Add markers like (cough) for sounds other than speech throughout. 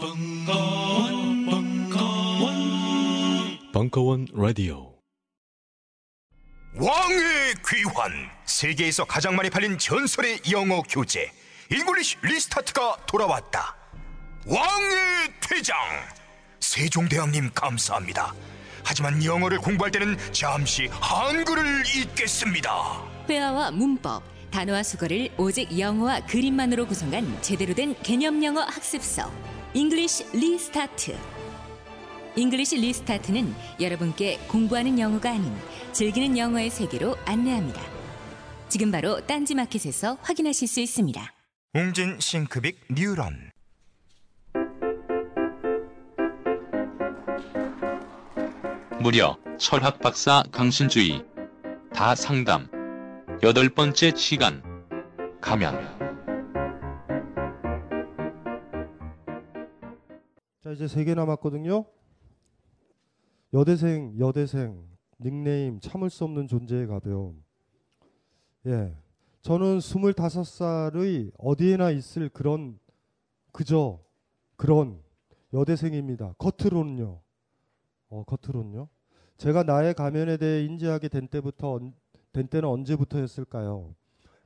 벙커원, 벙커원, 벙커원 라디오. 왕의 귀환. 세계에서 가장 많이 팔린 전설의 영어 교재. English Restart가 돌아왔다. 왕의 퇴장. 세종대왕님 감사합니다. 하지만 영어를 공부할 때는 잠시 한글을 잊겠습니다. 회화와 문법, 단어와 숙어를 오직 영어와 그림만으로 구성한 제대로 된 개념 영어 학습서 English Restart. English Restart는 여러분께 공부하는 영어가 아닌 즐기는 영어의 세계로 안내합니다. 지금 바로 딴지 마켓에서 확인하실 수 있습니다. 웅진 싱크빅 뉴런 무려 철학 박사 강신주의 다 상담 여덟 번째 시간 가면 이제 세 개 남았거든요. 여대생, 여대생, 닉네임 참을 수 없는 존재의 가벼움. 예, 저는 스물다섯 살의 어디에나 있을 그런 그저 그런 여대생입니다. 겉으로는요. 어, 겉으로는요. 제가 나의 가면에 대해 인지하게 된 때부터 언- 된 때는 언제부터였을까요?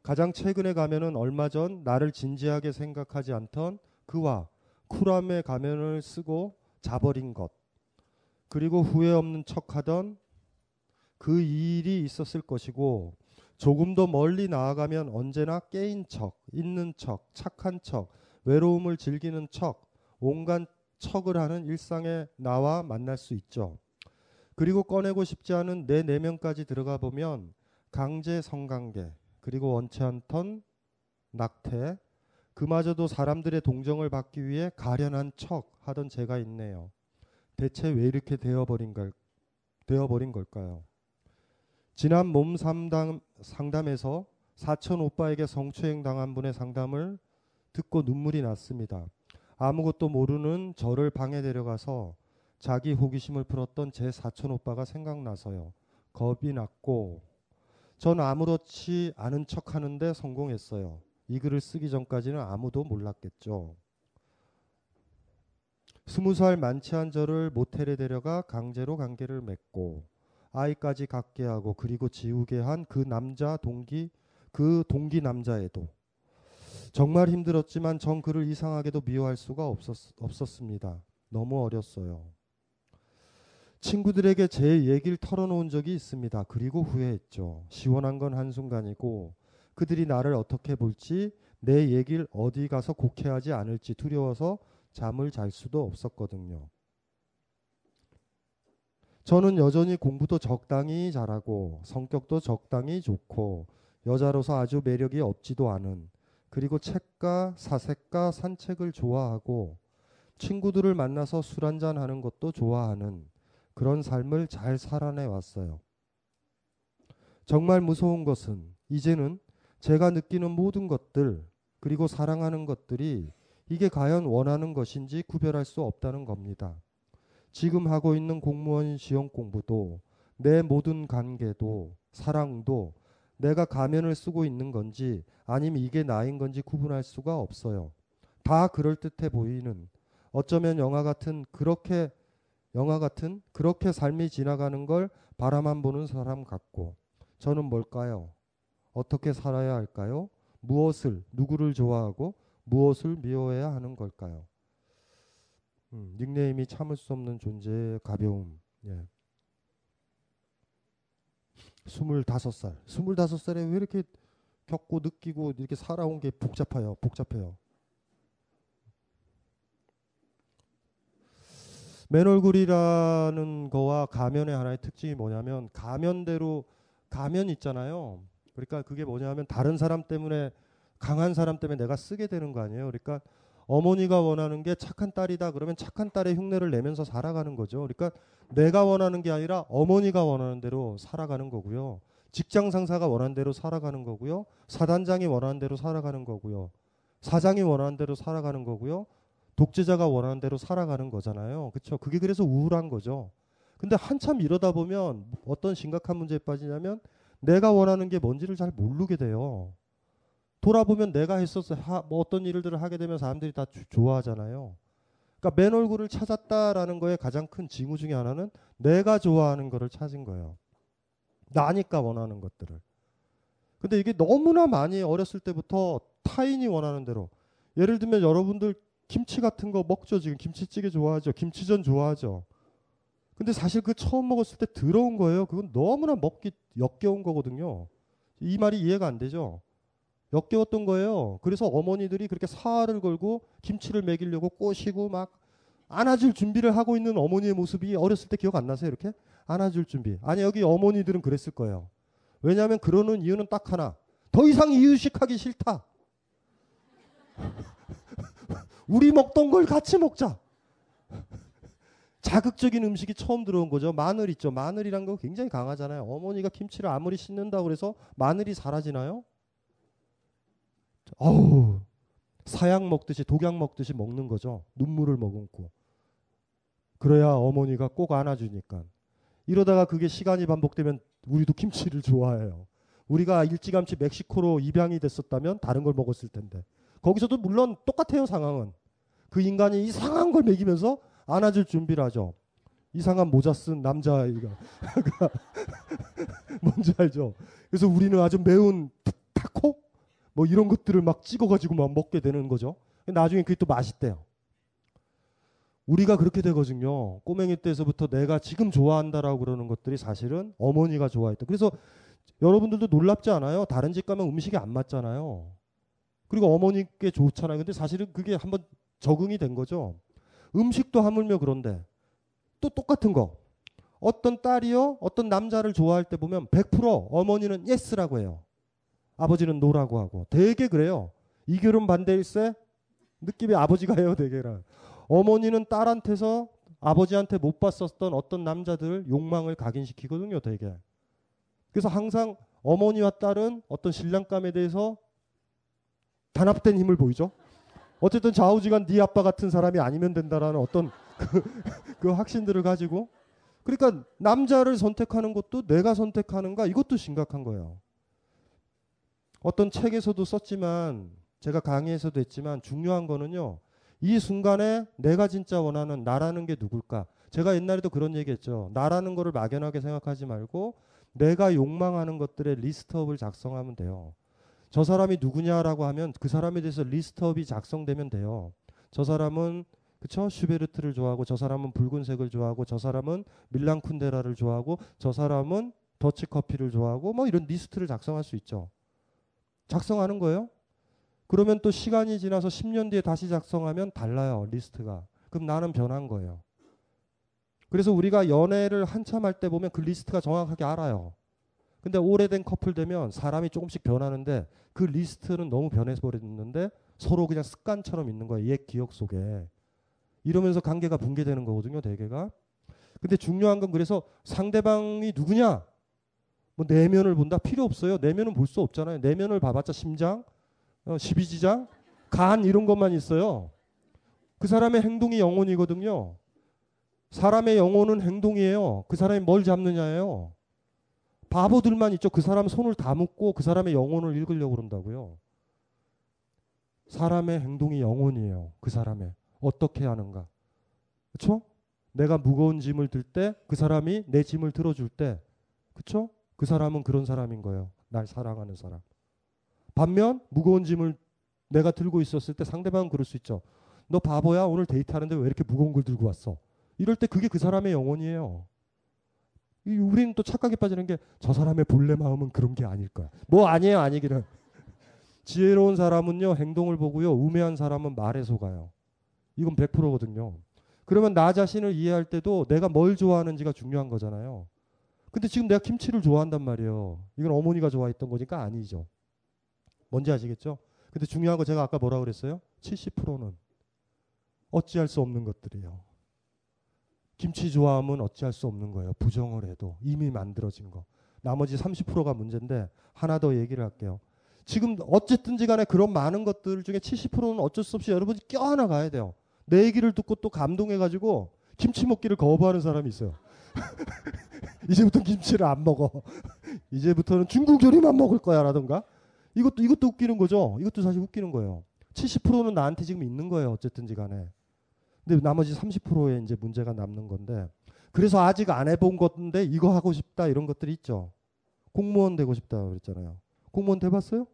가장 최근에 가면은 얼마 전 나를 진지하게 생각하지 않던 그와 쿨함의 가면을 쓰고 자버린 것. 그리고 후회 없는 척하던 그 일이 있었을 것이고 조금 더 멀리 나아가면 언제나 깨인 척, 있는 척, 착한 척, 외로움을 즐기는 척, 온갖 척을 하는 일상의 나와 만날 수 있죠. 그리고 꺼내고 싶지 않은 내 내면까지 들어가 보면 강제 성관계, 그리고 원치 않던 낙태, 그마저도 사람들의 동정을 받기 위해 가련한 척 하던 제가 있네요. 대체 왜 이렇게 되어버린 걸, 되어버린 걸까요? 지난 몸 상담, 상담에서 사촌 오빠에게 성추행 당한 분의 상담을 듣고 눈물이 났습니다. 아무것도 모르는 저를 방에 데려가서 자기 호기심을 풀었던 제 사촌 오빠가 생각나서요. 겁이 났고 전 아무렇지 않은 척 하는데 성공했어요. 이 글을 쓰기 전까지는 아무도 몰랐겠죠. 스무 살 만취한 저를 모텔에 데려가 강제로 관계를 맺고 아이까지 갖게 하고 그리고 지우게 한 그 남자 동기 그 동기 남자애도 정말 힘들었지만 전 그를 이상하게도 미워할 수가 없었, 없었습니다. 너무 어렸어요. 친구들에게 제 얘기를 털어놓은 적이 있습니다. 그리고 후회했죠. 시원한 건 한순간이고 그들이 나를 어떻게 볼지 내 얘기를 어디 가서 곡해하지 않을지 두려워서 잠을 잘 수도 없었거든요. 저는 여전히 공부도 적당히 잘하고 성격도 적당히 좋고 여자로서 아주 매력이 없지도 않은 그리고 책과 사색과 산책을 좋아하고 친구들을 만나서 술 한잔 하는 것도 좋아하는 그런 삶을 잘 살아내 왔어요. 정말 무서운 것은 이제는 제가 느끼는 모든 것들 그리고 사랑하는 것들이 이게 과연 원하는 것인지 구별할 수 없다는 겁니다. 지금 하고 있는 공무원 시험 공부도 내 모든 관계도 사랑도 내가 가면을 쓰고 있는 건지 아니면 이게 나인 건지 구분할 수가 없어요. 다 그럴듯해 보이는 어쩌면 영화 같은 그렇게 영화 같은 그렇게 삶이 지나가는 걸 바라만 보는 사람 같고 저는 뭘까요? 어떻게 살아야 할까요? 무엇을 누구를 좋아하고 무엇을 미워해야 하는 걸까요? 음, 닉네임이 참을 수 없는 존재의 가벼움. 예. 스물다섯 살, 스물다섯 살에 왜 이렇게 겪고 느끼고 이렇게 살아온 게 복잡해요, 복잡해요. 맨 얼굴이라는 거와 가면의 하나의 특징이 뭐냐면 가면대로 가면 있잖아요. 그러니까 그게 뭐냐면 다른 사람 때문에 강한 사람 때문에 내가 쓰게 되는 거 아니에요. 그러니까 어머니가 원하는 게 착한 딸이다 그러면 착한 딸의 흉내를 내면서 살아가는 거죠. 그러니까 내가 원하는 게 아니라 어머니가 원하는 대로 살아가는 거고요. 직장 상사가 원하는 대로 살아가는 거고요. 사단장이 원하는 대로 살아가는 거고요. 사장이 원하는 대로 살아가는 거고요. 독재자가 원하는 대로 살아가는 거잖아요. 그렇죠? 그게 그래서 우울한 거죠. 근데 한참 이러다 보면 어떤 심각한 문제에 빠지냐면 내가 원하는 게 뭔지를 잘 모르게 돼요. 돌아보면 내가 했었어 하, 뭐 어떤 일들을 하게 되면 사람들이 다 주- 좋아하잖아요. 그러니까 맨 얼굴을 찾았다라는 거에 가장 큰 징후 중에 하나는 내가 좋아하는 거를 찾은 거예요. 나니까 원하는 것들을. 근데 이게 너무나 많이 어렸을 때부터 타인이 원하는 대로 예를 들면 여러분들 김치 같은 거 먹죠 지금 김치찌개 좋아하죠 김치전 좋아하죠 근데 사실 그 처음 먹었을 때 더러운 거예요. 그건 너무나 먹기 역겨운 거거든요. 이 말이 이해가 안 되죠? 역겨웠던 거예요. 그래서 어머니들이 그렇게 사활을 걸고 김치를 먹이려고 꼬시고 막 안아줄 준비를 하고 있는 어머니의 모습이 어렸을 때 기억 안 나세요 이렇게? 안아줄 준비. 아니 여기 어머니들은 그랬을 거예요. 왜냐하면 그러는 이유는 딱 하나. 더 이상 이유식하기 싫다. (laughs) 우리 먹던 걸 같이 먹자. 자극적인 음식이 처음 들어온 거죠. 마늘 있죠. 마늘이란 거 굉장히 강하잖아요. 어머니가 김치를 아무리 씻는다고 그래서 마늘이 사라지나요? 어우, 사약 먹듯이 독약 먹듯이 먹는 거죠. 눈물을 머금고. 그래야 어머니가 꼭 안아주니까. 이러다가 그게 시간이 반복되면 우리도 김치를 좋아해요. 우리가 일찌감치 멕시코로 입양이 됐었다면 다른 걸 먹었을 텐데. 거기서도 물론 똑같아요 상황은. 그 인간이 이상한 걸 먹이면서 안아줄 준비를 하죠. 이상한 모자 쓴 남자아이가. (laughs) 뭔지 알죠? 그래서 우리는 아주 매운 타코? 뭐 이런 것들을 막 찍어가지고 막 먹게 되는 거죠. 나중에 그게 또 맛있대요. 우리가 그렇게 되거든요. 꼬맹이 때서부터 내가 지금 좋아한다라고 그러는 것들이 사실은 어머니가 좋아했다. 그래서 여러분들도 놀랍지 않아요? 다른 집 가면 음식이 안 맞잖아요. 그리고 어머니께 좋잖아요. 근데 사실은 그게 한번 적응이 된 거죠. 음식도 하물며 그런데 또 똑같은 거. 어떤 딸이요, 어떤 남자를 좋아할 때 보면 100% 어머니는 yes라고 해요. 아버지는 no라고 하고. 되게 그래요. 이결혼 반대일세? 느낌이 아버지가 해요, 되게라. 어머니는 딸한테서 아버지한테 못 봤었던 어떤 남자들 욕망을 각인시키거든요, 되게. 그래서 항상 어머니와 딸은 어떤 신랑감에 대해서 단합된 힘을 보이죠. 어쨌든 좌우지간 네 아빠 같은 사람이 아니면 된다라는 어떤 그, (laughs) 그 확신들을 가지고 그러니까 남자를 선택하는 것도 내가 선택하는가 이것도 심각한 거예요. 어떤 책에서도 썼지만 제가 강의에서도 했지만 중요한 거는요. 이 순간에 내가 진짜 원하는 나라는 게 누굴까? 제가 옛날에도 그런 얘기했죠. 나라는 거를 막연하게 생각하지 말고 내가 욕망하는 것들의 list up을 작성하면 돼요. 저 사람이 누구냐라고 하면 그 사람에 대해서 list up이 작성되면 돼요. 저 사람은 그쵸 슈베르트를 좋아하고 저 사람은 붉은색을 좋아하고 저 사람은 밀란 쿤데라를 좋아하고 저 사람은 더치 커피를 좋아하고 뭐 이런 리스트를 작성할 수 있죠. 작성하는 거예요. 그러면 또 시간이 지나서 10년 뒤에 다시 작성하면 달라요 리스트가. 그럼 나는 변한 거예요. 그래서 우리가 연애를 한참 할 때 보면 그 리스트가 정확하게 알아요. 근데 오래된 커플 되면 사람이 조금씩 변하는데 그 리스트는 너무 변해서 버렸는데 서로 그냥 습관처럼 있는 거예요. 옛 기억 속에. 이러면서 관계가 붕괴되는 거거든요, 대개가. 근데 중요한 건 그래서 상대방이 누구냐? 뭐 내면을 본다 필요 없어요. 내면은 볼 수 없잖아요. 내면을 봐봤자 심장, 어, 십이지장, 간 이런 것만 있어요. 그 사람의 행동이 영혼이거든요. 사람의 영혼은 행동이에요. 그 사람이 뭘 잡느냐예요. 바보들만 있죠. 그 사람 손을 다 묶고 그 사람의 영혼을 읽으려고 그런다고요. 사람의 행동이 영혼이에요. 그 사람의 어떻게 하는가. 그렇죠? 내가 무거운 짐을 들 때 그 사람이 내 짐을 들어줄 때 그렇죠? 그 사람은 그런 사람인 거예요. 날 사랑하는 사람. 반면 무거운 짐을 내가 들고 있었을 때 상대방은 그럴 수 있죠. 너 바보야 오늘 데이트하는데 왜 이렇게 무거운 걸 들고 왔어? 이럴 때 그게 그 사람의 영혼이에요. 우리는 또 착각에 빠지는 게 저 사람의 본래 마음은 그런 게 아닐 거야. 뭐 아니에요, 아니기는. (laughs) 지혜로운 사람은요, 행동을 보고요, 우매한 사람은 말에 속아요. 이건 100%거든요. 그러면 나 자신을 이해할 때도 내가 뭘 좋아하는지가 중요한 거잖아요. 근데 지금 내가 김치를 좋아한단 말이에요. 이건 어머니가 좋아했던 거니까 아니죠. 뭔지 아시겠죠? 근데 중요한 거 제가 아까 뭐라 그랬어요? 70%는 어찌할 수 없는 것들이에요. 김치 좋아함은 어찌할 수 없는 거예요. 부정을 해도 이미 만들어진 거. 나머지 30%가 문제인데 하나 더 얘기를 할게요. 지금 어쨌든지 간에 그런 많은 것들 중에 70%는 어쩔 수 없이 여러분이 껴안아 가야 돼요. 내 얘기를 듣고 또 감동해 가지고 김치 먹기를 거부하는 사람이 있어요. (laughs) 이제부터 김치를 안 먹어. (laughs) 이제부터는 중국 요리만 먹을 거야라던가. 이것도 이것도 웃기는 거죠. 이것도 사실 웃기는 거예요. 70%는 나한테 지금 있는 거예요. 어쨌든지 간에. 근데 나머지 30%에 이제 문제가 남는 건데 그래서 아직 안 해본 건데 이거 하고 싶다 이런 것들이 있죠. 공무원 되고 싶다 그랬잖아요. 공무원 돼봤어요?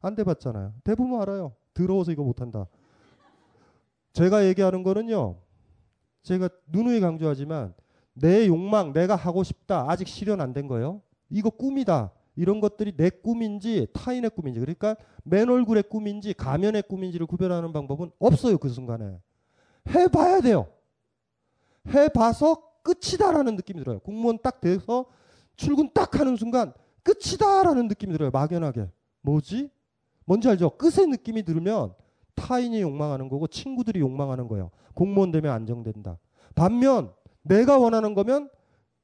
안 돼봤잖아요. 대부분 알아요. 더러워서 이거 못한다. 제가 얘기하는 거는요. 제가 누누이 강조하지만 내 욕망, 내가 하고 싶다. 아직 실현 안 된 거예요. 이거 꿈이다. 이런 것들이 내 꿈인지 타인의 꿈인지 그러니까 맨 얼굴의 꿈인지 가면의 꿈인지를 구별하는 방법은 없어요. 그 순간에. 해봐야 돼요. 해봐서 끝이다라는 느낌이 들어요. 공무원 딱 돼서 출근 딱 하는 순간 끝이다라는 느낌이 들어요. 막연하게. 뭐지? 뭔지 알죠? 끝의 느낌이 들면 타인이 욕망하는 거고 친구들이 욕망하는 거예요. 공무원 되면 안정된다. 반면 내가 원하는 거면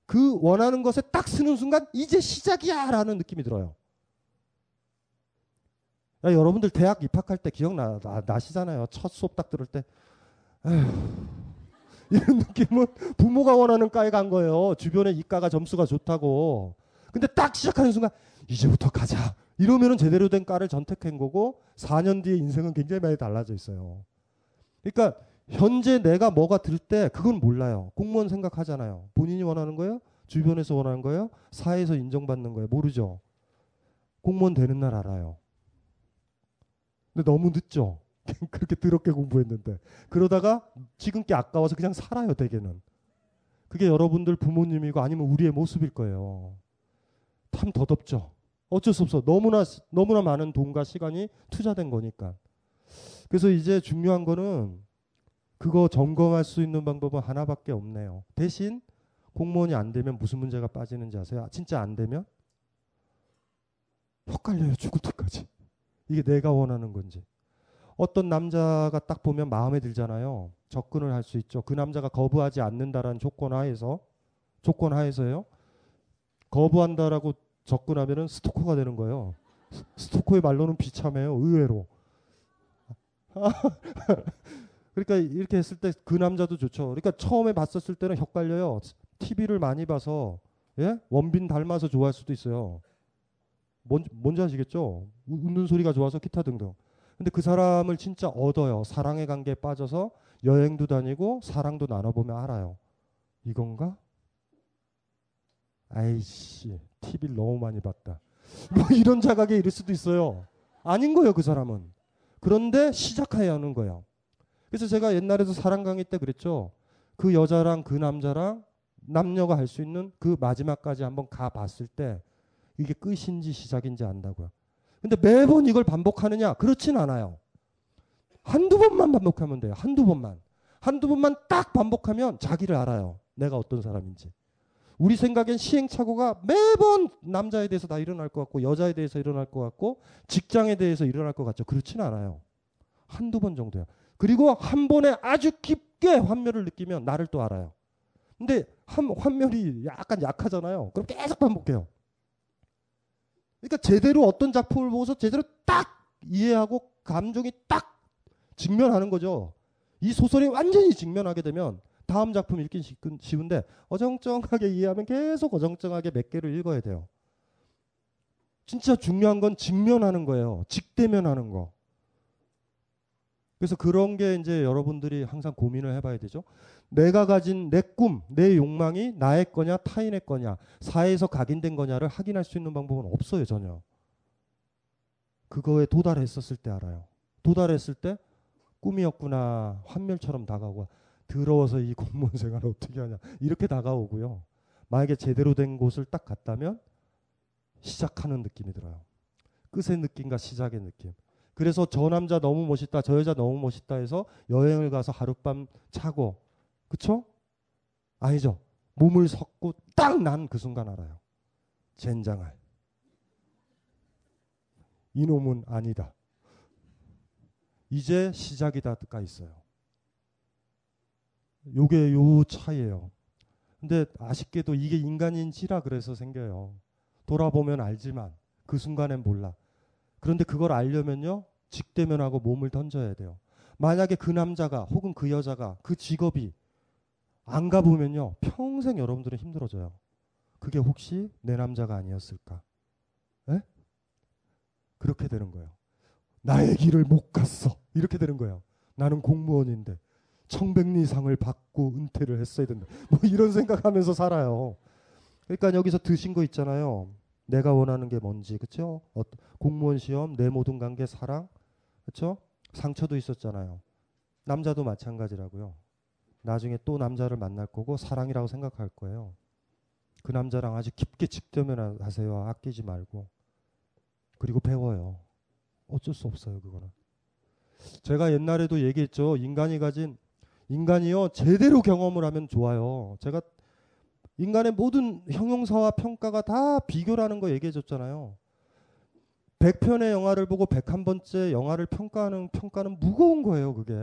그 원하는 것에 딱 쓰는 순간 이제 시작이야 라는 느낌이 들어요. 야, 여러분들 대학 입학할 때 기억나, 나, 시잖아요 첫 수업 딱 들을 때. 이런 느낌은 부모가 원하는 과에 간 거예요. 주변에 이과가 점수가 좋다고. 근데 딱 시작하는 순간 이제부터 가자. 이러면은 제대로 된 과를 전택한 거고 4년 뒤에 인생은 굉장히 많이 달라져 있어요. 그러니까 현재 내가 뭐가 들 때 그건 몰라요. 공무원 생각하잖아요. 본인이 원하는 거예요? 주변에서 원하는 거예요? 사회에서 인정받는 거예요? 모르죠. 공무원 되는 날 알아요. 근데 너무 늦죠. (laughs) 그렇게 더럽게 공부했는데. 그러다가 지금 게 아까워서 그냥 살아요 대개는. 그게 여러분들 부모님이고 아니면 우리의 모습일 거예요. 참 더덥죠. 어쩔 수 없어. 너무나 너무나 많은 돈과 시간이 투자된 거니까. 그래서 이제 중요한 거는 그거 점검할 수 있는 방법은 하나밖에 없네요. 대신 공무원이 안 되면 무슨 문제가 빠지는지 아세요? 진짜 안 되면? 헷갈려요 죽을 때까지. 이게 내가 원하는 건지 어떤 남자가 딱 보면 마음에 들잖아요. 접근을 할 수 있죠. 그 남자가 거부하지 않는다라는 조건 하에서 조건 하에서요. 거부한다라고 접근하면은 스토커가 되는 거예요. 스토커의 말로는 비참해요. 의외로. (laughs) 그러니까 이렇게 했을 때 그 남자도 좋죠. 그러니까 처음에 봤었을 때는 헷갈려요. TV를 많이 봐서 예? 원빈 닮아서 좋아할 수도 있어요. 뭔, 뭔지 아시겠죠? 웃는 소리가 좋아서 기타 등등. 근데 그 사람을 진짜 얻어요. 사랑의 관계에 빠져서 여행도 다니고 사랑도 나눠보면 알아요. 이건가? 아이씨, TV를 너무 많이 봤다. (laughs) 뭐 이런 자각에 이를 수도 있어요. 아닌 거예요, 그 사람은. 그런데 시작해야 하는 거예요. 그래서 제가 옛날에도 사랑 강의 때 그랬죠. 그 여자랑 그 남자랑 남녀가 할 수 있는 그 마지막까지 한번 가 봤을 때 이게 끝인지 시작인지 안다고요. 근데 매번 이걸 반복하느냐? 그렇진 않아요. 한두 번만 반복하면 돼요. 한두 번만. 한두 번만 딱 반복하면 자기를 알아요. 내가 어떤 사람인지. 우리 생각엔 시행착오가 매번 남자에 대해서 다 일어날 것 같고 여자에 대해서 일어날 것 같고 직장에 대해서 일어날 것 같죠. 그렇진 않아요. 한두 번 정도야. 그리고 한 번에 아주 깊게 환멸을 느끼면 나를 또 알아요. 근데 한, 환멸이 약간 약하잖아요. 그럼 계속 반복해요. 그러니까 제대로 어떤 작품을 보고서 제대로 딱 이해하고 감정이 딱 직면하는 거죠. 이 소설이 완전히 직면하게 되면 다음 작품 읽기 쉬운데 어정쩡하게 이해하면 계속 어정쩡하게 몇 개를 읽어야 돼요. 진짜 중요한 건 직면하는 거예요. 직대면하는 거. 그래서 그런 게 이제 여러분들이 항상 고민을 해봐야 되죠. 내가 가진 내 꿈, 내 욕망이 나의 거냐 타인의 거냐 사회에서 각인된 거냐를 확인할 수 있는 방법은 없어요 전혀. 그거에 도달했었을 때 알아요. 도달했을 때 꿈이었구나 환멸처럼 다가오고 더러워서 이 공무원 생활을 어떻게 하냐 이렇게 다가오고요. 만약에 제대로 된 곳을 딱 갔다면 시작하는 느낌이 들어요. 끝의 느낌과 시작의 느낌. 그래서 저 남자 너무 멋있다, 저 여자 너무 멋있다 해서 여행을 가서 하룻밤 자고 그쵸? 아니죠. 몸을 섞고 딱 난 그 순간 알아요. 젠장할. 이놈은 아니다. 이제 시작이다가 있어요. 요게 요 차이예요. 근데 아쉽게도 이게 인간인지라 그래서 생겨요. 돌아보면 알지만 그 순간엔 몰라. 그런데 그걸 알려면요. 직대면하고 몸을 던져야 돼요. 만약에 그 남자가 혹은 그 여자가 그 직업이 안 가보면요. 평생 여러분들은 힘들어져요. 그게 혹시 내 남자가 아니었을까? 에? 그렇게 되는 거예요. 나의 길을 못 갔어. 이렇게 되는 거예요. 나는 공무원인데. 청백리상을 받고 은퇴를 했어야 된다. 뭐 이런 생각하면서 살아요. 그러니까 여기서 드신 거 있잖아요. 내가 원하는 게 뭔지, 그렇죠? 어, 공무원 시험, 내 모든 관계, 사랑, 그렇죠? 상처도 있었잖아요. 남자도 마찬가지라고요. 나중에 또 남자를 만날 거고 사랑이라고 생각할 거예요. 그 남자랑 아주 깊게 직대면 하세요. 아끼지 말고. 그리고 배워요. 어쩔 수 없어요, 그거는. 제가 옛날에도 얘기했죠. 인간이 가진 인간이요 제대로 경험을 하면 좋아요. 제가 인간의 모든 형용사와 평가가 다 비교라는 거 얘기해 줬잖아요. 100편의 영화를 보고 101번째 영화를 평가하는 평가는 무거운 거예요, 그게.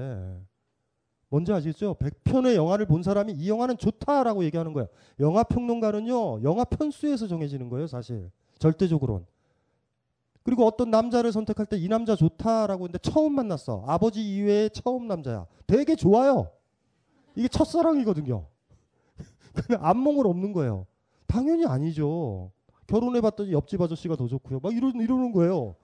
뭔지 아시죠? 100편의 영화를 본 사람이 이 영화는 좋다라고 얘기하는 거예요. 영화 평론가는요, 영화 편수에서 정해지는 거예요, 사실. 절대적으로는. 그리고 어떤 남자를 선택할 때 이 남자 좋다라고 했는데 처음 만났어. 아버지 이외에 처음 남자야. 되게 좋아요. 이게 첫사랑이거든요. 안목을 없는 거예요. 당연히 아니죠. 결혼해 봤더니 옆집 아저씨가 더 좋고요. 막 이러, 이러는 거예요.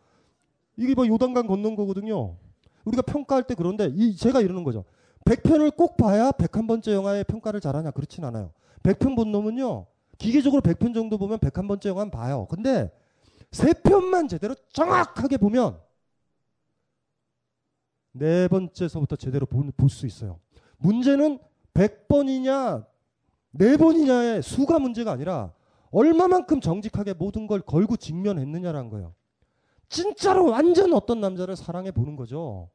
이게 막 요단강 건넌 거거든요. 우리가 평가할 때 그런데 이 제가 이러는 거죠. 100편을 꼭 봐야 101번째 영화의 평가를 잘하냐? 그렇진 않아요. 100편 본 놈은요. 기계적으로 100편 정도 보면 101번째 영화는 봐요. 근데 세 편만 제대로 정확하게 보면 네 번째서부터 제대로 볼 수 있어요. 문제는 100번이냐 네 번이냐의 수가 문제가 아니라 얼마만큼 정직하게 모든 걸 걸고 직면했느냐라는 거예요. 진짜로 완전 어떤 남자를 사랑해 보는 거죠.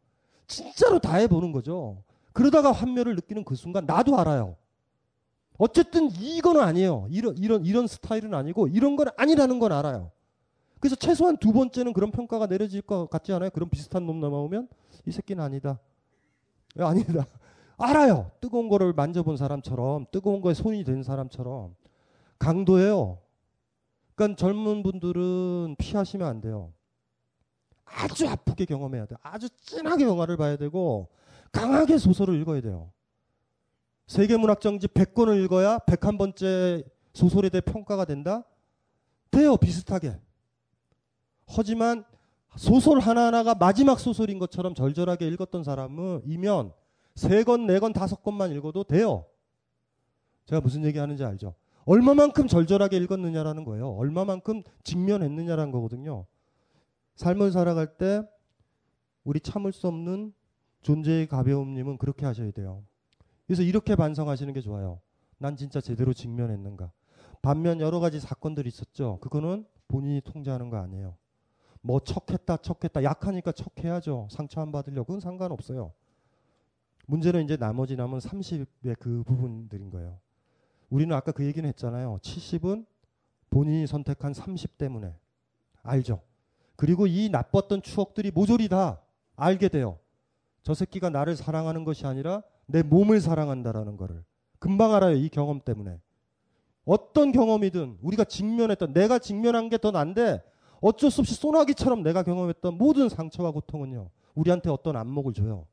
진짜로 다 해 보는 거죠. 그러다가 환멸을 느끼는 그 순간 나도 알아요. 어쨌든 이거는 아니에요. 이런 이런 이런 스타일은 아니고 이런 건 아니라는 건 알아요. 그래서 최소한 두 번째는 그런 평가가 내려질 것 같지 않아요? 그런 비슷한 놈 나오면 이 새끼는 아니다. 아니다. 알아요. 뜨거운 거를 만져본 사람처럼 뜨거운 거에 손이 된 사람처럼 강도예요. 그러니까 젊은 분들은 피하시면 안 돼요. 아주 아프게 경험해야 돼요. 아주 진하게 영화를 봐야 되고 강하게 소설을 읽어야 돼요. 세계문학정지 100권을 읽어야 101번째 소설에 대해 평가가 된다? 돼요. 비슷하게. 하지만 소설 하나하나가 마지막 소설인 것처럼 절절하게 읽었던 사람은 이면 세 권, 네 권, 다섯 권만 읽어도 돼요. 제가 무슨 얘기 하는지 알죠? 얼마만큼 절절하게 읽었느냐라는 거예요. 얼마만큼 직면했느냐라는 거거든요. 삶을 살아갈 때 우리 참을 수 없는 존재의 가벼움님은 그렇게 하셔야 돼요. 그래서 이렇게 반성하시는 게 좋아요. 난 진짜 제대로 직면했는가. 반면 여러 가지 사건들이 있었죠. 그거는 본인이 통제하는 거 아니에요. 뭐 척했다 척했다 약하니까 척해야죠. 상처 안 받으려고 그건 상관없어요. 문제는 이제 나머지 남은 30의 그 부분들인 거예요. 우리는 아까 그 얘기는 했잖아요. 70은 본인이 선택한 30 때문에 알죠. 그리고 이 나빴던 추억들이 모조리 다 알게 돼요. 저 새끼가 나를 사랑하는 것이 아니라 내 몸을 사랑한다라는 거를 금방 알아요. 이 경험 때문에. 어떤 경험이든 우리가 직면했던 내가 직면한 게 더 난데 어쩔 수 없이 소나기처럼 내가 경험했던 모든 상처와 고통은요. 우리한테 어떤 안목을 줘요.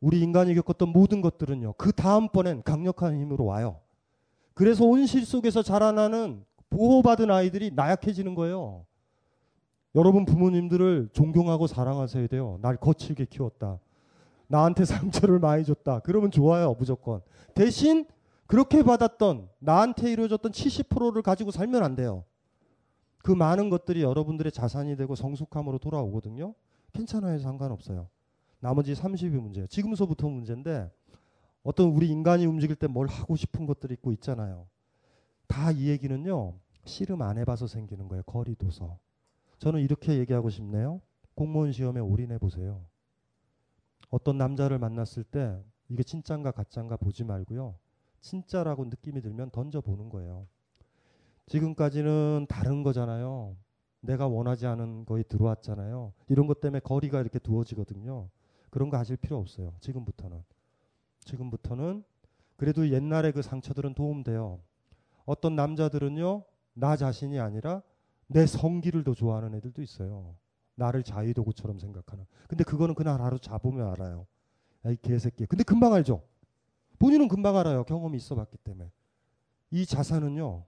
우리 인간이 겪었던 모든 것들은요. 그 다음번엔 강력한 힘으로 와요. 그래서 온실 속에서 자라나는 보호받은 아이들이 나약해지는 거예요. 여러분 부모님들을 존경하고 사랑하셔야 돼요. 날 거칠게 키웠다. 나한테 (laughs) 상처를 많이 줬다. 그러면 좋아요, 무조건. 대신 그렇게 받았던 나한테 이루어졌던 70%를 가지고 살면 안 돼요. 그 많은 것들이 여러분들의 자산이 되고 성숙함으로 돌아오거든요. 괜찮아요. 상관없어요. 나머지 30이 문제예요. 지금서부터 문제인데 어떤 우리 인간이 움직일 때 뭘 하고 싶은 것들이 있고 있잖아요. 다 이 얘기는요. 씨름 안 해봐서 생기는 거예요. 거리둬서. 저는 이렇게 얘기하고 싶네요. 공무원 시험에 올인해 보세요. 어떤 남자를 만났을 때 이게 진짠가 가짠가 보지 말고요. 진짜라고 느낌이 들면 던져보는 거예요. 지금까지는 다른 거잖아요. 내가 원하지 않은 거에 들어왔잖아요. 이런 것 때문에 거리가 이렇게 두어지거든요. 그런 거 하실 필요 없어요. 지금부터는. 지금부터는 그래도 옛날에 그 상처들은 도움돼요. 어떤 남자들은요, 나 자신이 아니라 내 성기를 더 좋아하는 애들도 있어요. 나를 자위도구처럼 생각하는. 근데 그거는 그날 하루 잡으면 알아요. 야, 이 개새끼. 근데 금방 알죠? 본인은 금방 알아요. 경험이 있어 봤기 때문에. 이 자산은요,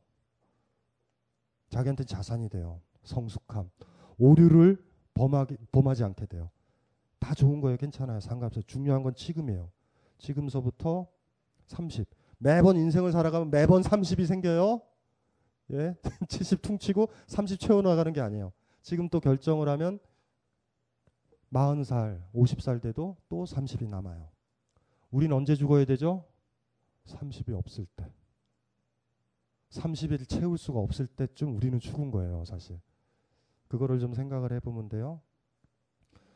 자기한테 자산이 돼요. 성숙함. 오류를 범하기, 범하지 않게 돼요. 다 좋은 거예요. 괜찮아요. 상관없어요. 중요한 건 지금이에요. 지금서부터 30. 매번 인생을 살아가면 매번 30이 생겨요. 예. (laughs) 70 퉁치고 30 채워 나가는 게 아니에요. 지금 또 결정을 하면 40살, 50살 돼도 또 30이 남아요. 우린 언제 죽어야 되죠? 30이 없을 때. 30일 채울 수가 없을 때쯤 우리는 죽은 거예요, 사실. 그거를 좀 생각을 해보면 돼요.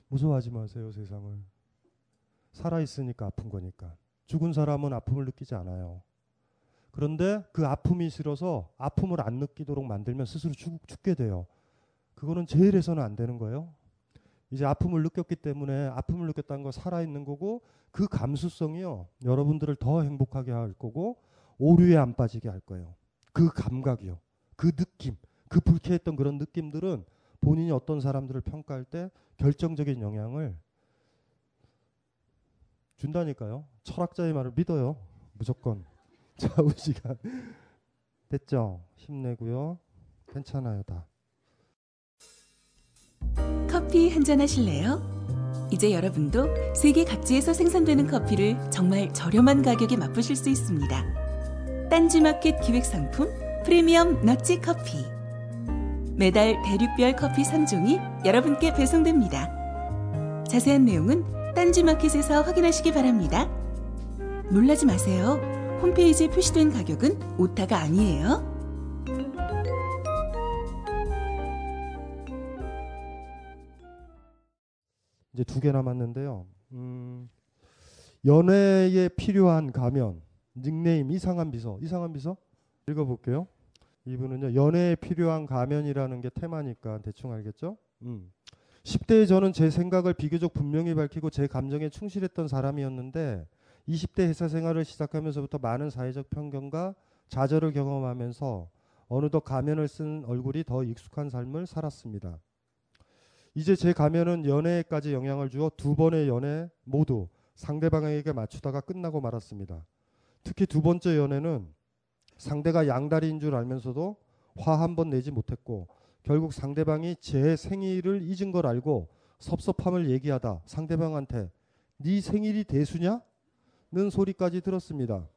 무서워하지 마세요, 세상을. 살아있으니까 아픈 거니까. 죽은 사람은 아픔을 느끼지 않아요. 그런데 그 아픔이 싫어서 아픔을 안 느끼도록 만들면 스스로 죽, 죽게 돼요. 그거는 제일 해서는 안 되는 거예요. 이제 아픔을 느꼈기 때문에 아픔을 느꼈다는 거 살아있는 거고 그 감수성이요. 여러분들을 더 행복하게 할 거고 오류에 안 빠지게 할 거예요. 그 감각이요. 그 느낌. 그 불쾌했던 그런 느낌들은 본인이 어떤 사람들을 평가할 때 결정적인 영향을 준다니까요. 철학자의 말을 믿어요. 무조건. (laughs) 자, 우리 시간 됐죠? 힘내고요. 괜찮아요, 다. 커피 한 잔 하실래요? 이제 여러분도 세계 각지에서 생산되는 커피를 정말 저렴한 가격에 맛보실 수 있습니다. 딴지마켓 기획 상품 프리미엄 너치 커피. 매달 대륙별 커피 3종이 여러분께 배송됩니다. 자세한 내용은 딴지마켓에서 확인하시기 바랍니다. 놀라지 마세요. 홈페이지에 표시된 가격은 오타가 아니에요. 이제 두 개 남았는데요. 음, 연애에 필요한 가면 닉네임 이상한 비서 이상한 비서 읽어볼게요. 이분은요 연애에 필요한 가면이라는 게 테마니까 대충 알겠죠? 음. 10대에 저는 제 생각을 비교적 분명히 밝히고 제 감정에 충실했던 사람이었는데 20대 회사 생활을 시작하면서부터 많은 사회적 편견과 좌절을 경험하면서 어느덧 가면을 쓴 얼굴이 더 익숙한 삶을 살았습니다. 이제 제 가면은 연애까지 영향을 주어 두 번의 연애 모두 상대방에게 맞추다가 끝나고 말았습니다. 특히 두 번째 연애는 상대가 양다리인 줄 알면서도 화 한 번 내지 못했고 결국 상대방이 제 생일을 잊은 걸 알고 섭섭함을 얘기하다 상대방한테 네 생일이 대수냐? 는 소리까지 들었습니다.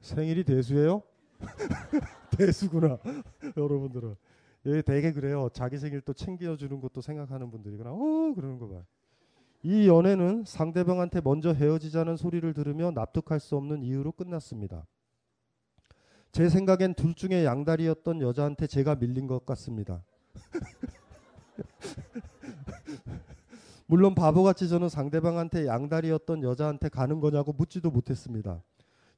생일이 대수예요? (laughs) 대수구나. (laughs) 여러분들은. 예, 되게 그래요. 자기 생일 또 챙겨주는 것도 생각하는 분들이구나. 어, 그러는 거 봐요. 이 연애는 상대방한테 먼저 헤어지자는 소리를 들으며 납득할 수 없는 이유로 끝났습니다. 제 생각엔 둘 중에 양다리였던 여자한테 제가 밀린 것 같습니다. (laughs) 물론 바보같이 저는 상대방한테 양다리였던 여자한테 가는 거냐고 묻지도 못했습니다.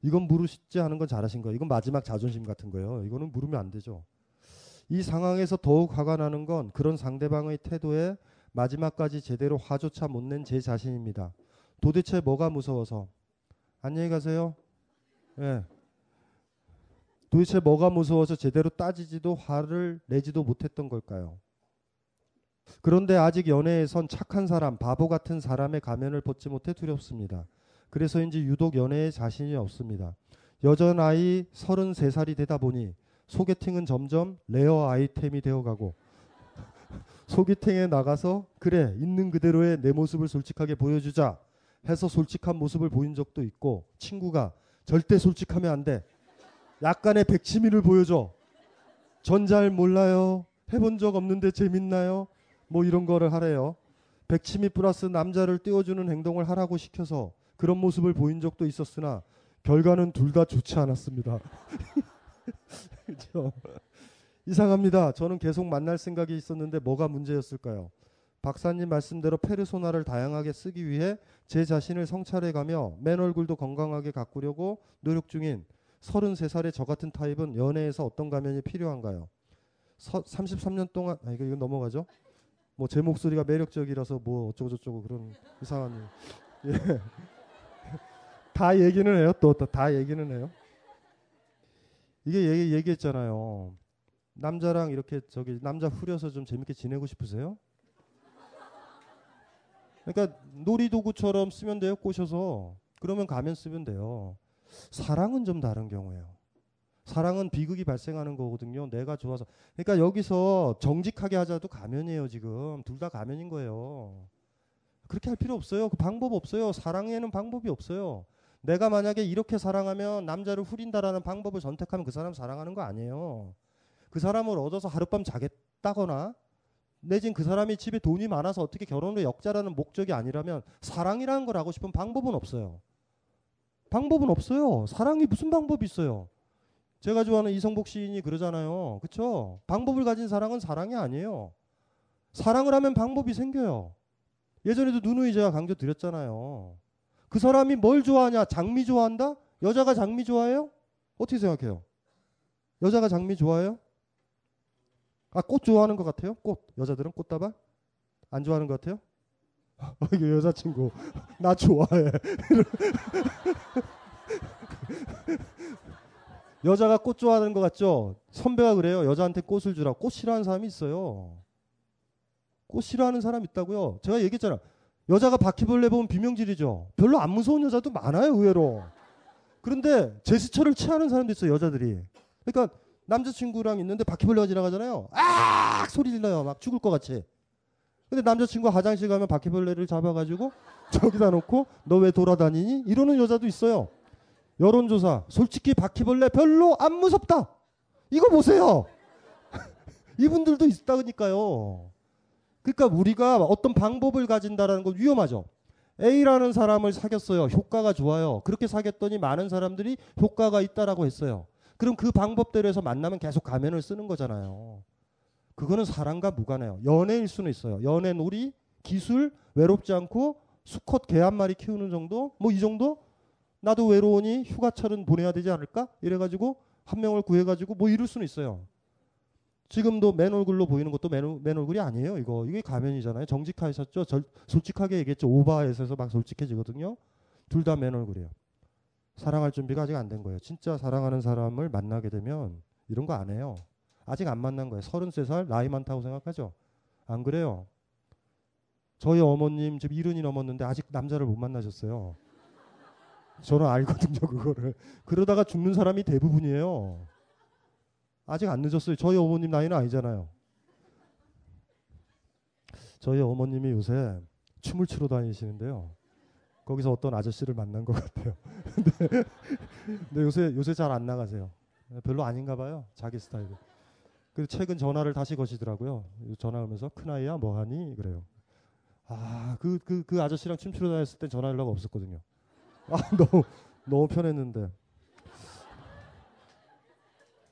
이건 물으시지 않은 건 잘하신 거예요. 이건 마지막 자존심 같은 거예요. 이거는 물으면 안 되죠. 이 상황에서 더욱 화가 나는 건 그런 상대방의 태도에 마지막까지 제대로 화조차 못 낸 제 자신입니다. 도대체 뭐가 무서워서? 안녕히 가세요. 예. 도대체 뭐가 무서워서 제대로 따지지도 화를 내지도 못했던 걸까요? 그런데 아직 연애에선 착한 사람, 바보 같은 사람의 가면을 벗지 못해 두렵습니다. 그래서인지 유독 연애에 자신이 없습니다. 여전 아이 33살이 되다 보니 소개팅은 점점 레어 아이템이 되어가고 (laughs) 소개팅에 나가서 그래 있는 그대로의 내 모습을 솔직하게 보여주자 해서 솔직한 모습을 보인 적도 있고 친구가 절대 솔직하면 안 돼. 약간의 백치미를 보여줘. 전 잘 몰라요. 해본 적 없는데 재밌나요? 뭐 이런 거를 하래요. 백치미 플러스 남자를 띄워주는 행동을 하라고 시켜서 그런 모습을 보인 적도 있었으나 결과는 둘 다 좋지 않았습니다. (laughs) 그렇죠? 이상합니다. 저는 계속 만날 생각이 있었는데 뭐가 문제였을까요? 박사님 말씀대로 페르소나를 다양하게 쓰기 위해 제 자신을 성찰해가며 맨 얼굴도 건강하게 가꾸려고 노력 중인 33살의 저 같은 타입은 연애에서 어떤 가면이 필요한가요? 서, 33년 동안 아 이거, 이거 넘어가죠? 뭐 제 목소리가 매력적이라서 뭐 어쩌고 저쩌고 그런 이상한 예. (laughs) 다 얘기는 해요. 또다 얘기는 해요. 이게 얘기, 얘기했잖아요. 남자랑 이렇게 저기 남자 후려서 좀 재밌게 지내고 싶으세요? 그러니까 놀이도구처럼 쓰면 돼요. 꼬셔서 그러면 가면 쓰면 돼요. 사랑은 좀 다른 경우예요. 사랑은 비극이 발생하는 거거든요. 내가 좋아서. 그러니까 여기서 정직하게 하자도 가면이에요, 지금. 둘 다 가면인 거예요. 그렇게 할 필요 없어요. 그 방법 없어요. 사랑에는 방법이 없어요. 내가 만약에 이렇게 사랑하면 남자를 후린다라는 방법을 선택하면 그 사람 사랑하는 거 아니에요. 그 사람을 얻어서 하룻밤 자겠다거나 내진 그 사람이 집에 돈이 많아서 어떻게 결혼을 역자라는 목적이 아니라면 사랑이라는 걸 하고 싶은 방법은 없어요. 방법은 없어요. 사랑이 무슨 방법이 있어요? 제가 좋아하는 이성복 시인이 그러잖아요. 그렇죠? 방법을 가진 사랑은 사랑이 아니에요. 사랑을 하면 방법이 생겨요. 예전에도 누누이 제가 강조 드렸잖아요. 그 사람이 뭘 좋아하냐? 장미 좋아한다? 여자가 장미 좋아해요? 어떻게 생각해요? 여자가 장미 좋아해요? 아, 꽃 좋아하는 것 같아요? 꽃. 여자들은 꽃다발? 안 좋아하는 것 같아요? 이게 여자친구. 나 좋아해. (laughs) 여자가 꽃 좋아하는 것 같죠? 선배가 그래요. 여자한테 꽃을 주라. 꽃 싫어하는 사람이 있어요. 꽃 싫어하는 사람 있다고요. 제가 얘기했잖아. 여자가 바퀴벌레 보면 비명질이죠. 별로 안 무서운 여자도 많아요, 의외로. 그런데 제스처를 취하는 사람도 있어요, 여자들이. 그러니까 남자친구랑 있는데 바퀴벌레가 지나가잖아요. 아! 소리 질러요. 막 죽을 것 같이. 근데 남자친구가 화장실 가면 바퀴벌레를 잡아가지고 (laughs) 저기다 놓고 너 왜 돌아다니니? 이러는 여자도 있어요. 여론조사. 솔직히 바퀴벌레 별로 안 무섭다. 이거 보세요. (laughs) 이분들도 있다니까요. 그러니까 우리가 어떤 방법을 가진다라는 건 위험하죠. A라는 사람을 사귀었어요. 효과가 좋아요. 그렇게 사귀었더니 많은 사람들이 효과가 있다라고 했어요. 그럼 그 방법대로 해서 만나면 계속 가면을 쓰는 거잖아요. 그거는 사랑과 무관해요. 연애일 수는 있어요. 연애 놀이, 기술, 외롭지 않고 수컷 개 한 마리 키우는 정도? 뭐 이 정도? 나도 외로우니 휴가철은 보내야 되지 않을까? 이래가지고 한 명을 구해가지고 뭐 이럴 수는 있어요. 지금도 맨 얼굴로 보이는 것도 맨, 맨 얼굴이 아니에요. 이거 이게 가면이잖아요. 정직하셨죠? 절, 솔직하게 얘기했죠. 오바에서 막 솔직해지거든요. 둘 다 맨 얼굴이에요. 사랑할 준비가 아직 안 된 거예요. 진짜 사랑하는 사람을 만나게 되면 이런 거 안 해요. 아직 안 만난 거예요. 33살 나이 많다고 생각하죠? 안 그래요. 저희 어머님 지금 이른이 넘었는데 아직 남자를 못 만나셨어요. 저는 알거든요, 그거를. 그러다가 죽는 사람이 대부분이에요. 아직 안 늦었어요. 저희 어머님 나이는 아니잖아요. 저희 어머님이 요새 춤을 추러 다니시는데요. 거기서 어떤 아저씨를 만난 것 같아요. (laughs) 근데, 근데 요새 요새 잘 안 나가세요. 별로 아닌가 봐요. 자기 스타일이. 그리고 최근 전화를 다시 거시더라고요. 전화하면서 큰아이야 뭐하니 그래요. 아 그 그 그 아저씨랑 춤추러 다녔을 땐 전화 연락 없었거든요. (laughs) 아 너무 너무 편했는데.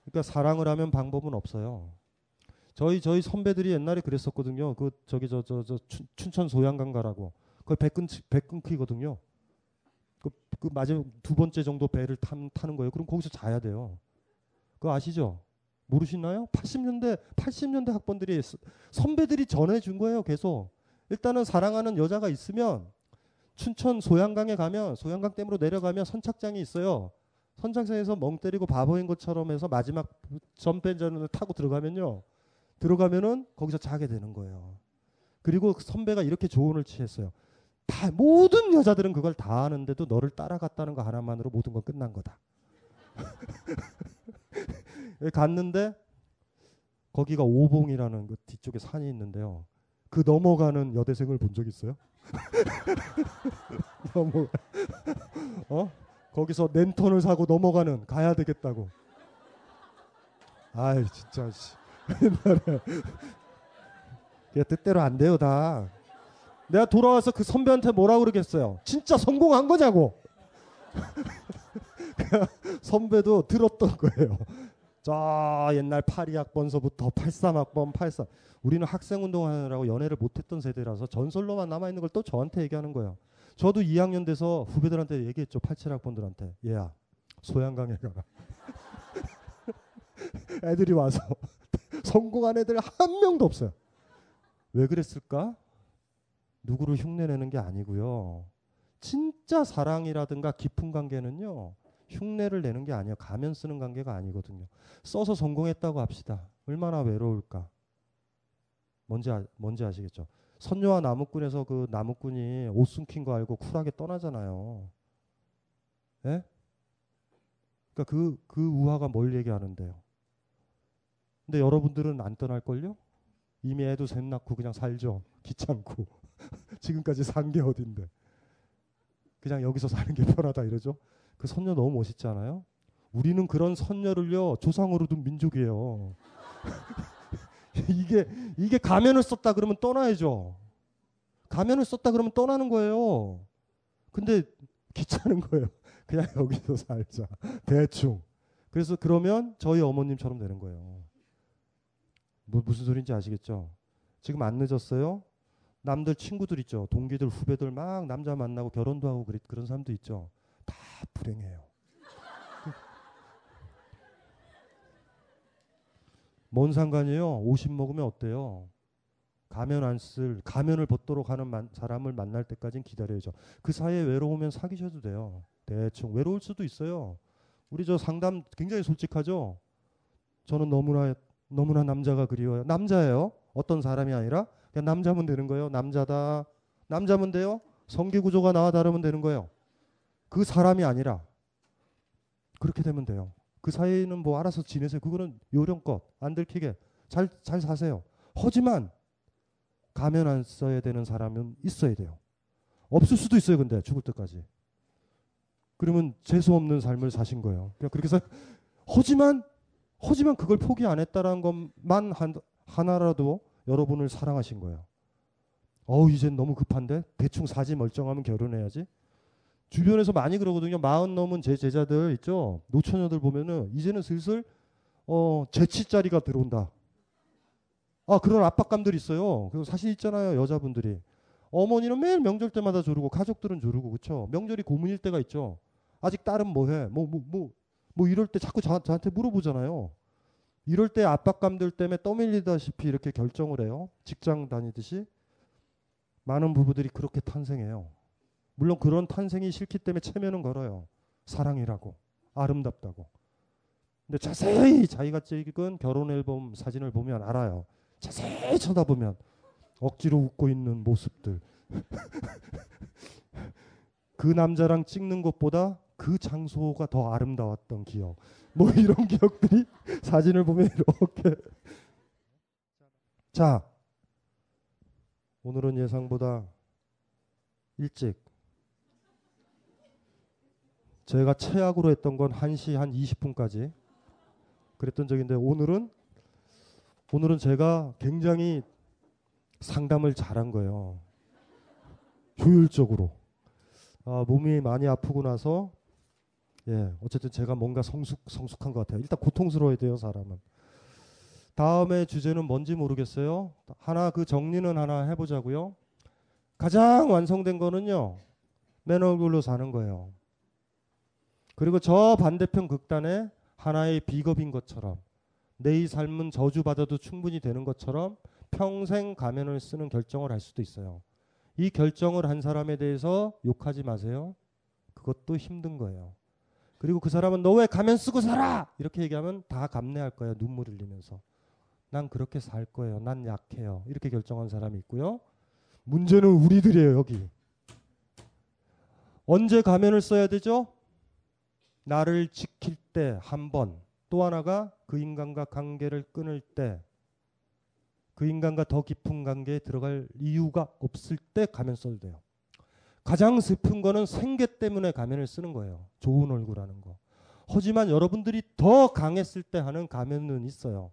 그러니까 사랑을 하면 방법은 없어요. 저희 저희 선배들이 옛날에 그랬었거든요. 그 저기 저 저 저 춘천 소양강 가라고. 끊, 배 끊기거든요. 그, 그 마지막 두 번째 정도 배를 탄, 타는 거예요. 그럼 거기서 자야 돼요. 그거 아시죠? 모르시나요? 80년대 80년대 학번들이 선배들이 전해 준 거예요. 계속 일단은 사랑하는 여자가 있으면 춘천 소양강에 가면 소양강 댐으로 내려가면 선착장이 있어요. 선착장에서 멍 때리고 바보인 것처럼 해서 마지막 전벤전을 타고 들어가면요. 들어가면은 거기서 자게 되는 거예요. 그리고 선배가 이렇게 조언을 취했어요. 다 모든 여자들은 그걸 다 아는데도 너를 따라갔다는 거 하나만으로 모든 건 끝난 거다. (laughs) 갔는데 거기가 오봉이라는 그 뒤쪽에 산이 있는데요. 그 넘어가는 여대생을 본 적 있어요? (laughs) 넘어 어? 거기서 랜턴을 사고 넘어가는 가야 되겠다고. 아이 진짜 씨. (laughs) 옛날에 뜻대로 안 돼요 다. 내가 돌아와서 그 선배한테 뭐라 그러겠어요. 진짜 성공한 거냐고. (laughs) 선배도 들었던 거예요. 저 옛날 82학번서부터 83학번 83 우리는 학생 운동하느라고 연애를 못했던 세대라서 전설로만 남아있는 걸 또 저한테 얘기하는 거예요. 저도 2학년 돼서 후배들한테 얘기했죠. 87학번들한테. 얘야 소양강에 가라. (laughs) 애들이 와서 (laughs) 성공한 애들 한 명도 없어요. 왜 그랬을까? 누구를 흉내내는 게 아니고요. 진짜 사랑이라든가 깊은 관계는요. 흉내를 내는 게 아니에요. 가면 쓰는 관계가 아니거든요. 써서 성공했다고 합시다. 얼마나 외로울까? 뭔지 아, 뭔지 아시겠죠? 선녀와 나무꾼에서 그 나무꾼이 옷 숨긴 거 알고 쿨하게 떠나잖아요. 예? 그러니까 그, 그 우화가 뭘 얘기하는데요. 근데 여러분들은 안 떠날걸요? 이미 애도 셋 낳고 그냥 살죠. 귀찮고. (laughs) 지금까지 산 게 어딘데. 그냥 여기서 사는 게 편하다 이러죠. 그 선녀 너무 멋있지 않아요? 우리는 그런 선녀를요 조상으로 둔 민족이에요. (laughs) 이게 이게 가면을 썼다 그러면 떠나야죠. 가면을 썼다 그러면 떠나는 거예요. 근데 귀찮은 거예요. (laughs) 그냥 여기서 살자. (laughs) 대충. 그래서 그러면 저희 어머님처럼 되는 거예요. 뭐 무슨 소리인지 아시겠죠? 지금 안 늦었어요? 남들 친구들 있죠. 동기들 후배들 막 남자 만나고 결혼도 하고 그런 사람도 있죠. 다 불행해요. 뭔 상관이에요? 50 먹으면 어때요? 가면 안 쓸, 가면을 벗도록 하는 만, 사람을 만날 때까지는 기다려야죠. 그 사이에 외로우면 사귀셔도 돼요. 대충 외로울 수도 있어요. 우리 저 상담 굉장히 솔직하죠. 저는 너무나 너무나 남자가 그리워요. 남자예요. 어떤 사람이 아니라 그냥 남자면 되는 거예요. 남자다. 남자면 돼요. 성기 구조가 나와 다르면 되는 거예요. 그 사람이 아니라 그렇게 되면 돼요. 그 사이에는 뭐 알아서 지내세요. 그거는 요령껏 안 들키게 잘 잘 사세요. 하지만 가면 안 써야 되는 사람은 있어야 돼요. 없을 수도 있어요. 근데 죽을 때까지. 그러면 재수 없는 삶을 사신 거예요. 그냥 그렇게 해서 하지만 하지만 그걸 포기 안 했다라는 것만 한, 하나라도 여러분을 사랑하신 거예요. 어우 이젠 너무 급한데 대충 사지 멀쩡하면 결혼해야지. 주변에서 많이 그러거든요. 마흔 넘은 제 제자들 있죠. 노처녀들 보면은 이제는 슬슬 어 재치자리가 들어온다. 아 그런 압박감들 있어요. 그리고 사실 있잖아요 여자분들이 어머니는 매일 명절 때마다 조르고 가족들은 조르고 그렇죠. 명절이 고문일 때가 있죠. 아직 딸은 뭐해? 뭐 뭐 뭐 뭐 이럴 때 자꾸 저, 저한테 물어보잖아요. 이럴 때 압박감들 때문에 떠밀리다시피 이렇게 결정을 해요. 직장 다니듯이 많은 부부들이 그렇게 탄생해요. 물론 그런 탄생이 싫기 때문에 체면은 걸어요. 사랑이라고 아름답다고. 근데 자세히 자기가 찍은 결혼 앨범 사진을 보면 알아요. 자세히 쳐다보면 억지로 웃고 있는 모습들. (laughs) 그 남자랑 찍는 것보다 그 장소가 더 아름다웠던 기억. 뭐 이런 기억들이 (laughs) 사진을 보면 이렇게. 자, 오늘은 예상보다 일찍. 제가 최악으로 했던 건 1시 한 20분까지 그랬던 적인데 오늘은 오늘은 제가 굉장히 상담을 잘한 거예요. 효율적으로. 아, 몸이 많이 아프고 나서 예, 어쨌든 제가 뭔가 성숙 성숙한 것 같아요. 일단 고통스러워야 돼요, 사람은. 다음에 주제는 뭔지 모르겠어요. 하나 그 정리는 하나 해보자고요. 가장 완성된 거는요, 맨 얼굴로 사는 거예요. 그리고 저 반대편 극단에 하나의 비겁인 것처럼 내 이 삶은 저주받아도 충분히 되는 것처럼 평생 가면을 쓰는 결정을 할 수도 있어요. 이 결정을 한 사람에 대해서 욕하지 마세요. 그것도 힘든 거예요. 그리고 그 사람은 너 왜 가면 쓰고 살아? 이렇게 얘기하면 다 감내할 거예요. 눈물 흘리면서. 난 그렇게 살 거예요. 난 약해요. 이렇게 결정한 사람이 있고요. 문제는 우리들이에요, 여기. 언제 가면을 써야 되죠? 나를 지킬 때 한 번. 또 하나가 그 인간과 관계를 끊을 때. 그 인간과 더 깊은 관계에 들어갈 이유가 없을 때 가면 써도 돼요. 가장 슬픈 거는 생계 때문에 가면을 쓰는 거예요. 좋은 얼굴 하는 거. 하지만 여러분들이 더 강했을 때 하는 가면은 있어요.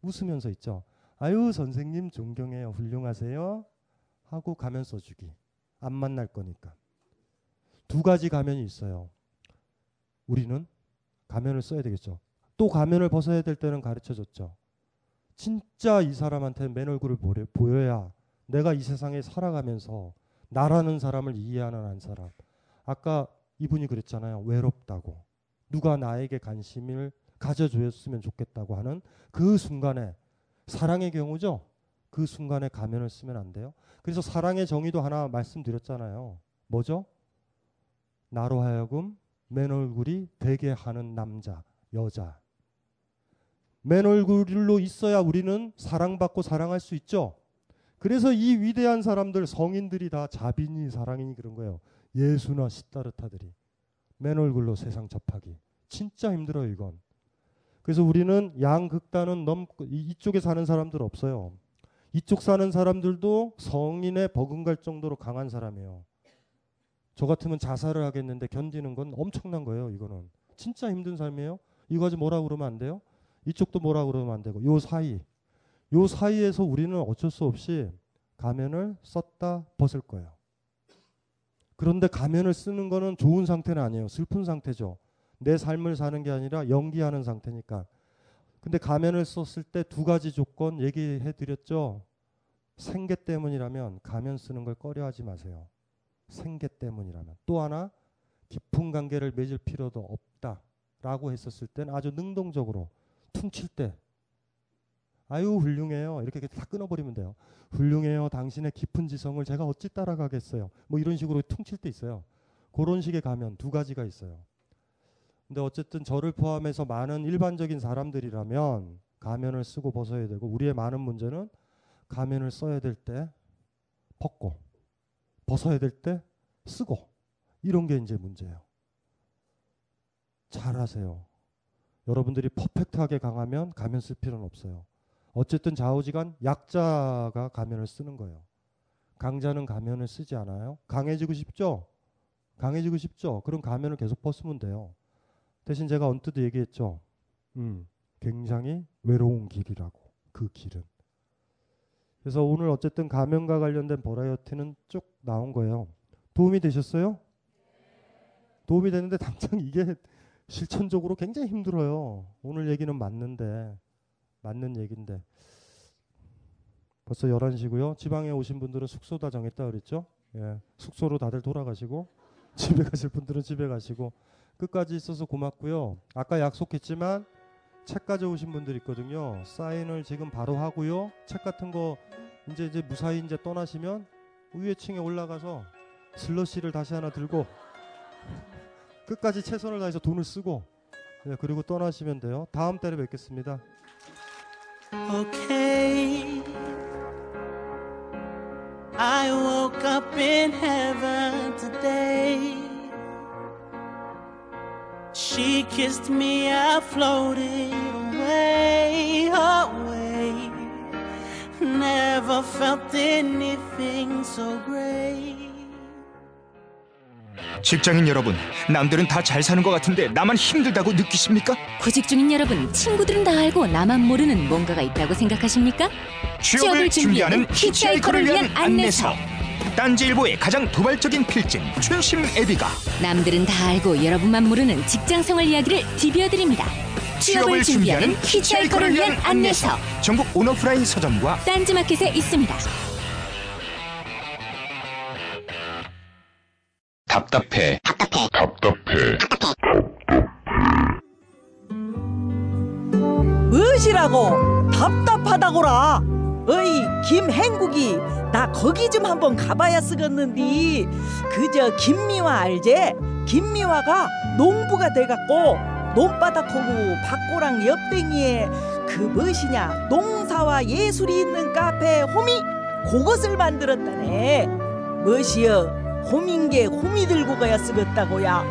웃으면서 있죠. 아유, 선생님 존경해요. 훌륭하세요. 하고 가면 써주기. 안 만날 거니까. 두 가지 가면이 있어요. 우리는 가면을 써야 되겠죠. 또 가면을 벗어야 될 때는 가르쳐 줬죠. 진짜 이 사람한테 맨 얼굴을 보여야 내가 이 세상에 살아가면서 나라는 사람을 이해하는 한 사람. 아까 이분이 그랬잖아요. 외롭다고. 누가 나에게 관심을 가져줬으면 좋겠다고 하는 그 순간에 사랑의 경우죠. 그 순간에 가면을 쓰면 안 돼요. 그래서 사랑의 정의도 하나 말씀드렸잖아요. 뭐죠? 나로 하여금 맨 얼굴이 되게 하는 남자, 여자. 맨 얼굴로 있어야 우리는 사랑받고 사랑할 수 있죠. 그래서 이 위대한 사람들 성인들이 다 자빈이 사랑이니 그런 거예요. 예수나 시타르타들이 맨 얼굴로 세상 접하기 진짜 힘들어요 이건. 그래서 우리는 양극단은 넘고 이쪽에 사는 사람들 없어요. 이쪽 사는 사람들도 성인에 버금갈 정도로 강한 사람이에요. 저 같으면 자살을 하겠는데 견디는 건 엄청난 거예요. 이거는 진짜 힘든 삶이에요. 이거 가지고 뭐라 그러면 안 돼요. 이쪽도 뭐라 그러면 안 되고 요 사이 요 사이에서 우리는 어쩔 수 없이 가면을 썼다 벗을 거예요. 그런데 가면을 쓰는 거는 좋은 상태는 아니에요. 슬픈 상태죠. 내 삶을 사는 게 아니라 연기하는 상태니까. 근데 가면을 썼을 때 두 가지 조건 얘기해 드렸죠. 생계 때문이라면 가면 쓰는 걸 꺼려 하지 마세요. 생계 때문이라면. 또 하나 깊은 관계를 맺을 필요도 없다라고 했었을 때는 아주 능동적으로 퉁칠 때 아유 훌륭해요. 이렇게 다 끊어버리면 돼요. 훌륭해요. 당신의 깊은 지성을 제가 어찌 따라가겠어요? 뭐 이런 식으로 퉁칠 때 있어요. 그런 식의 가면 두 가지가 있어요. 근데 어쨌든 저를 포함해서 많은 일반적인 사람들이라면 가면을 쓰고 벗어야 되고 우리의 많은 문제는 가면을 써야 될 때 벗고 벗어야 될 때 쓰고 이런 게 이제 문제예요 잘하세요 여러분들이 퍼펙트하게 강하면 가면 쓸 필요는 없어요. 어쨌든 좌우지간 약자가 가면을 쓰는 거예요. 강자는 가면을 쓰지 않아요. 강해지고 싶죠? 강해지고 싶죠? 그럼 가면을 계속 벗으면 돼요. 대신 제가 언뜻 얘기했죠. 음, 굉장히 외로운 길이라고. 그 길은. 그래서 오늘 어쨌든 가면과 관련된 버라이어티는 쭉 나온 거예요. 도움이 되셨어요? 도움이 되는데 당장 (laughs) 이게 실천적으로 굉장히 힘들어요. 오늘 얘기는 맞는데 맞는 얘기인데 벌써 11시고요. 지방에 오신 분들은 숙소 다 정했다 그랬죠? 예. 숙소로 다들 돌아가시고 (laughs) 집에 가실 분들은 집에 가시고 끝까지 있어서 고맙고요. 아까 약속했지만 책 가져오신 분들 있거든요. 사인을 지금 바로 하고요. 책 같은 거 이제 이제 무사히 이제 떠나시면 위에 층에 올라가서 슬러시를 다시 하나 들고 (laughs) 끝까지 최선을 다해서 돈을 쓰고 네, 그리고 떠나시면 돼요. 다음 달에 뵙겠습니다. Okay. I woke up in heaven today. She kissed me, I floated away, away. Never felt anything so great. 직장인 여러분, 남들은 다 잘 사는 것 같은데 나만 힘들다고 느끼십니까? 구직 중인 여러분, 친구들은 다 알고 나만 모르는 뭔가가 있다고 생각하십니까? 취업을 준비하는 히치하이커를 위한 안내서. 딴지일보의 가장 도발적인 필진 춘심 애비가 남들은 다 알고 여러분만 모르는 직장생활 이야기를 디벼드립니다. 취업을 준비하는 히치하이커를 위한 안내서. 전국 온오프라인 서점과 딴지마켓에 있습니다. 답답해. 무엇이라고 답답하다고라 어이 김행국이 나 거기 좀 한번 가봐야 쓰겠는디. 그저 김미화 알제? 김미화가 농부가 돼갖고 논바닥하고 밭고랑 옆댕이에 그 무엇이냐? 농사와 예술이 있는 카페 호미? 그것을 만들었다네. 무엇이여 호민게 호미 들고 가야 쓰겠다고야.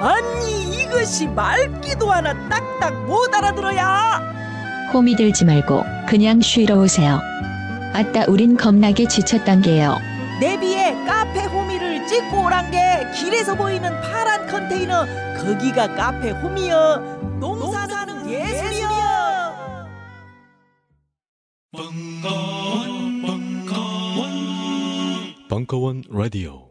아니 이것이 말기도 하나 딱딱 못 알아들어야. 홈이 들지 말고 그냥 쉬러 오세요. 아따 우린 겁나게 지쳤단 게요. 내비에 카페 호미를 찍고 오란 게 길에서 보이는 파란 컨테이너 거기가 카페 호미여. 농사 사는 예술이여. 벙커원 라디오